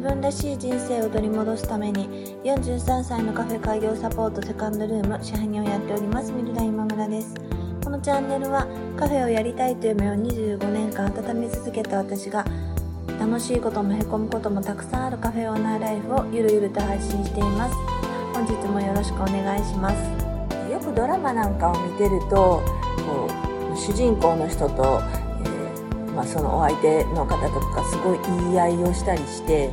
分らしい人生を取り戻すために43歳のカフェ開業サポートセカンドルーム支配人をやっておりますミルダ今村です。このチャンネルはカフェをやりたいという夢を25年間温め続けた私が楽しいこともへこむこともたくさんあるカフェオーナーライフをゆるゆると配信しています。本日もよろしくお願いします。よくドラマなんかを見てるとこう主人公の人とまあ、そのお相手の方とかすごい言い合いをしたりして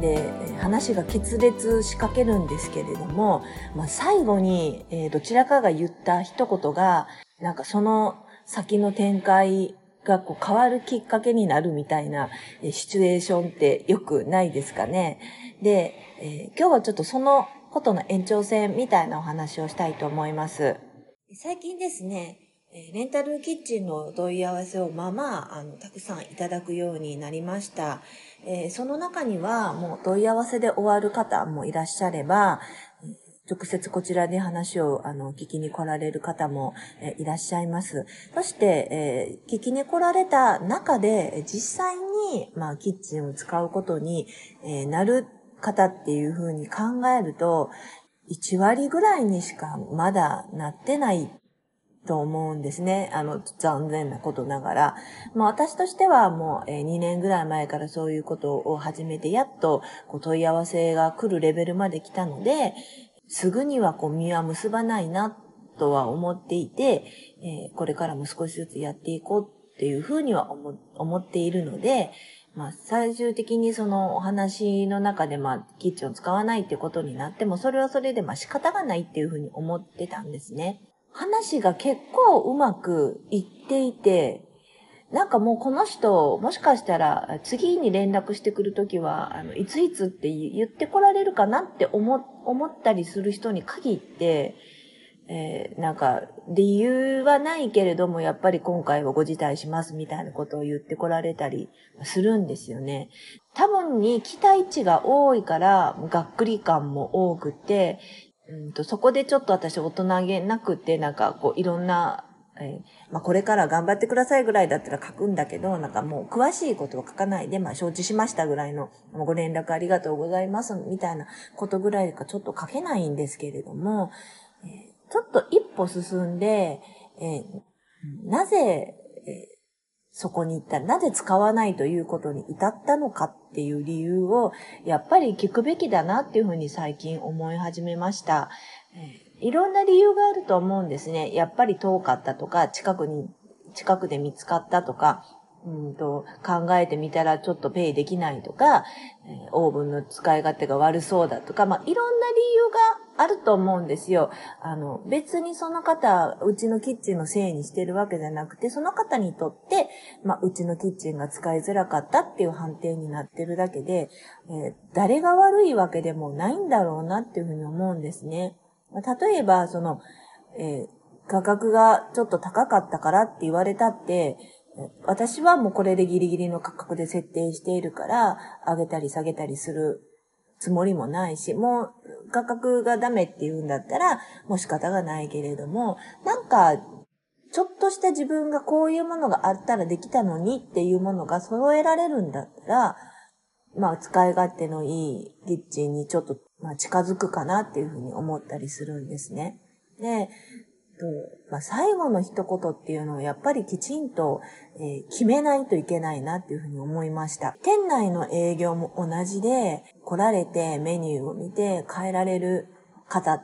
で話が決裂しかけるんですけれども、まあ、最後に、えー、どちらかが言った一言がなんかその先の展開がこう変わるきっかけになるみたいなシチュエーションってよくないですかね。で、えー、今日はちょっとそのことの延長線みたいなお話をしたいと思います。最近ですね、レンタルキッチンの問い合わせをまあまあ、あの、たくさんいただくようになりました。えー、その中にはもう問い合わせで終わる方もいらっしゃれば、直接こちらで話をあの聞きに来られる方も、えいらっしゃいます。そして、えー、聞きに来られた中で実際に、まあ、キッチンを使うことに、えー、なる方っていうふうに考えると、1割ぐらいにしかまだなってないと思うんですね。あの、残念なことながら。まあ私としてはもう、え2年ぐらい前からそういうことを始めて、やっとこう問い合わせが来るレベルまで来たので、すぐにはこう身は結ばないなとは思っていて、えこれからも少しずつやっていこうっていうふうには思思っているので、まあ、最終的にそのお話の中で、まあ、キッチンを使わないっていうことになっても、それはそれで、まあ、仕方がないっていうふうに思ってたんですね。話が結構うまくいっていて、なんかもうこの人、もしかしたら次に連絡してくるときは、あの、いついつって言ってこられるかなって思、思ったりする人に限って、えー、なんか、理由はないけれども、やっぱり今回はご辞退しますみたいなことを言ってこられたりするんですよね。多分に期待値が多いから、がっくり感も多くて、うんと、そこでちょっと私大人げなくて、なんかこういろんな、えー、まあこれから頑張ってくださいぐらいだったら書くんだけど、なんかもう詳しいことを書かないで、まあ承知しましたぐらいの、ご連絡ありがとうございますみたいなことぐらいかちょっと書けないんですけれども、えー、ちょっと一歩進んで、えー、なぜ、えそこに行ったら、なぜ使わないということに至ったのかっていう理由を、やっぱり聞くべきだなっていうふうに最近思い始めました。いろんな理由があると思うんですね。やっぱり遠かったとか、近くに、近くで見つかったとか、うんと考えてみたらちょっとペイできないとか、オーブンの使い勝手が悪そうだとか、まあ、いろんな理由があると思うんですよ。あの、別にその方、うちのキッチンのせいにしてるわけじゃなくて、その方にとって、まあ、うちのキッチンが使いづらかったっていう判定になってるだけで、えー、誰が悪いわけでもないんだろうなっていうふうに思うんですね。例えば、その、えー、価格がちょっと高かったからって言われたって、私はもうこれでギリギリの価格で設定しているから、上げたり下げたりするつもりもないし、もう価格がダメって言うんだったら、もう仕方がないけれども、なんか、ちょっとした自分がこういうものがあったらできたのにっていうものが揃えられるんだったら、まあ使い勝手のいいキッチンにちょっと、まあ、近づくかなっていうふうに思ったりするんですね。で、と、まあ、最後の一言っていうのをやっぱりきちんと、えー、決めないといけないなっていうふうに思いました。店内の営業も同じで、来られてメニューを見て変えられる方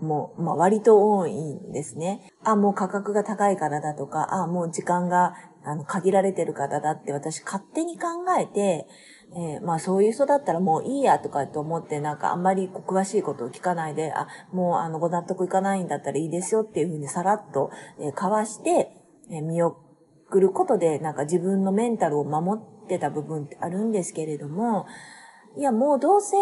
も、まあ、割と多いんですね。あ、もう価格が高いからだとか、あ、もう時間があの限られてるからだって私勝手に考えて、えー、まあそういう人だったらもういいやとかって思ってなんかあんまり詳しいことを聞かないで、あ、もうあのご納得いかないんだったらいいですよっていうふうにさらっと、えー、交わして、えー、見送ることでなんか自分のメンタルを守ってた部分ってあるんですけれども、いやもうどうせ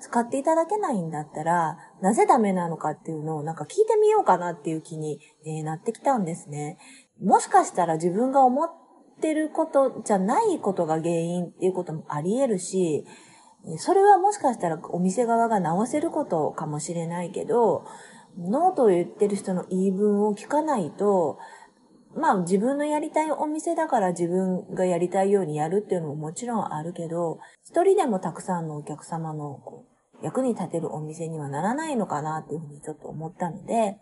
使っていただけないんだったら、なぜダメなのかっていうのをなんか聞いてみようかなっていう気に、えー、なってきたんですね。もしかしたら自分が思ってってることじゃないことが原因っていうこともあり得るし、それはもしかしたらお店側が直せることかもしれないけど、ノーと言ってる人の言い分を聞かないと、まあ自分のやりたいお店だから自分がやりたいようにやるっていうのももちろんあるけど、一人でもたくさんのお客様のこう役に立てるお店にはならないのかなっていうふうにちょっと思ったので、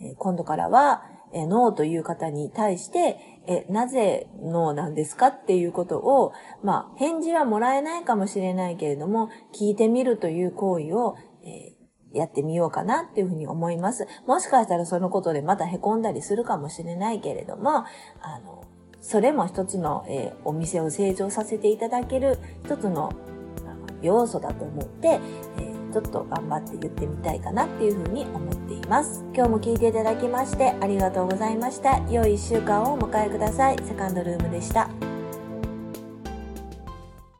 え今度からは、えノーという方に対して、え、なぜノーなんですかっていうことを、まあ、返事はもらえないかもしれないけれども、聞いてみるという行為を、えやってみようかなっていうふうに思います。もしかしたらそのことでまた凹んだりするかもしれないけれども、あの、それも一つの、えー、お店を成長させていただける一つの要素だと思って、えー、ちょっと頑張って言ってみたいかなっていうふうに思っています。ます今日も聞いていただきましてありがとうございました。良い1週間をお迎えください。セカンドルームでした。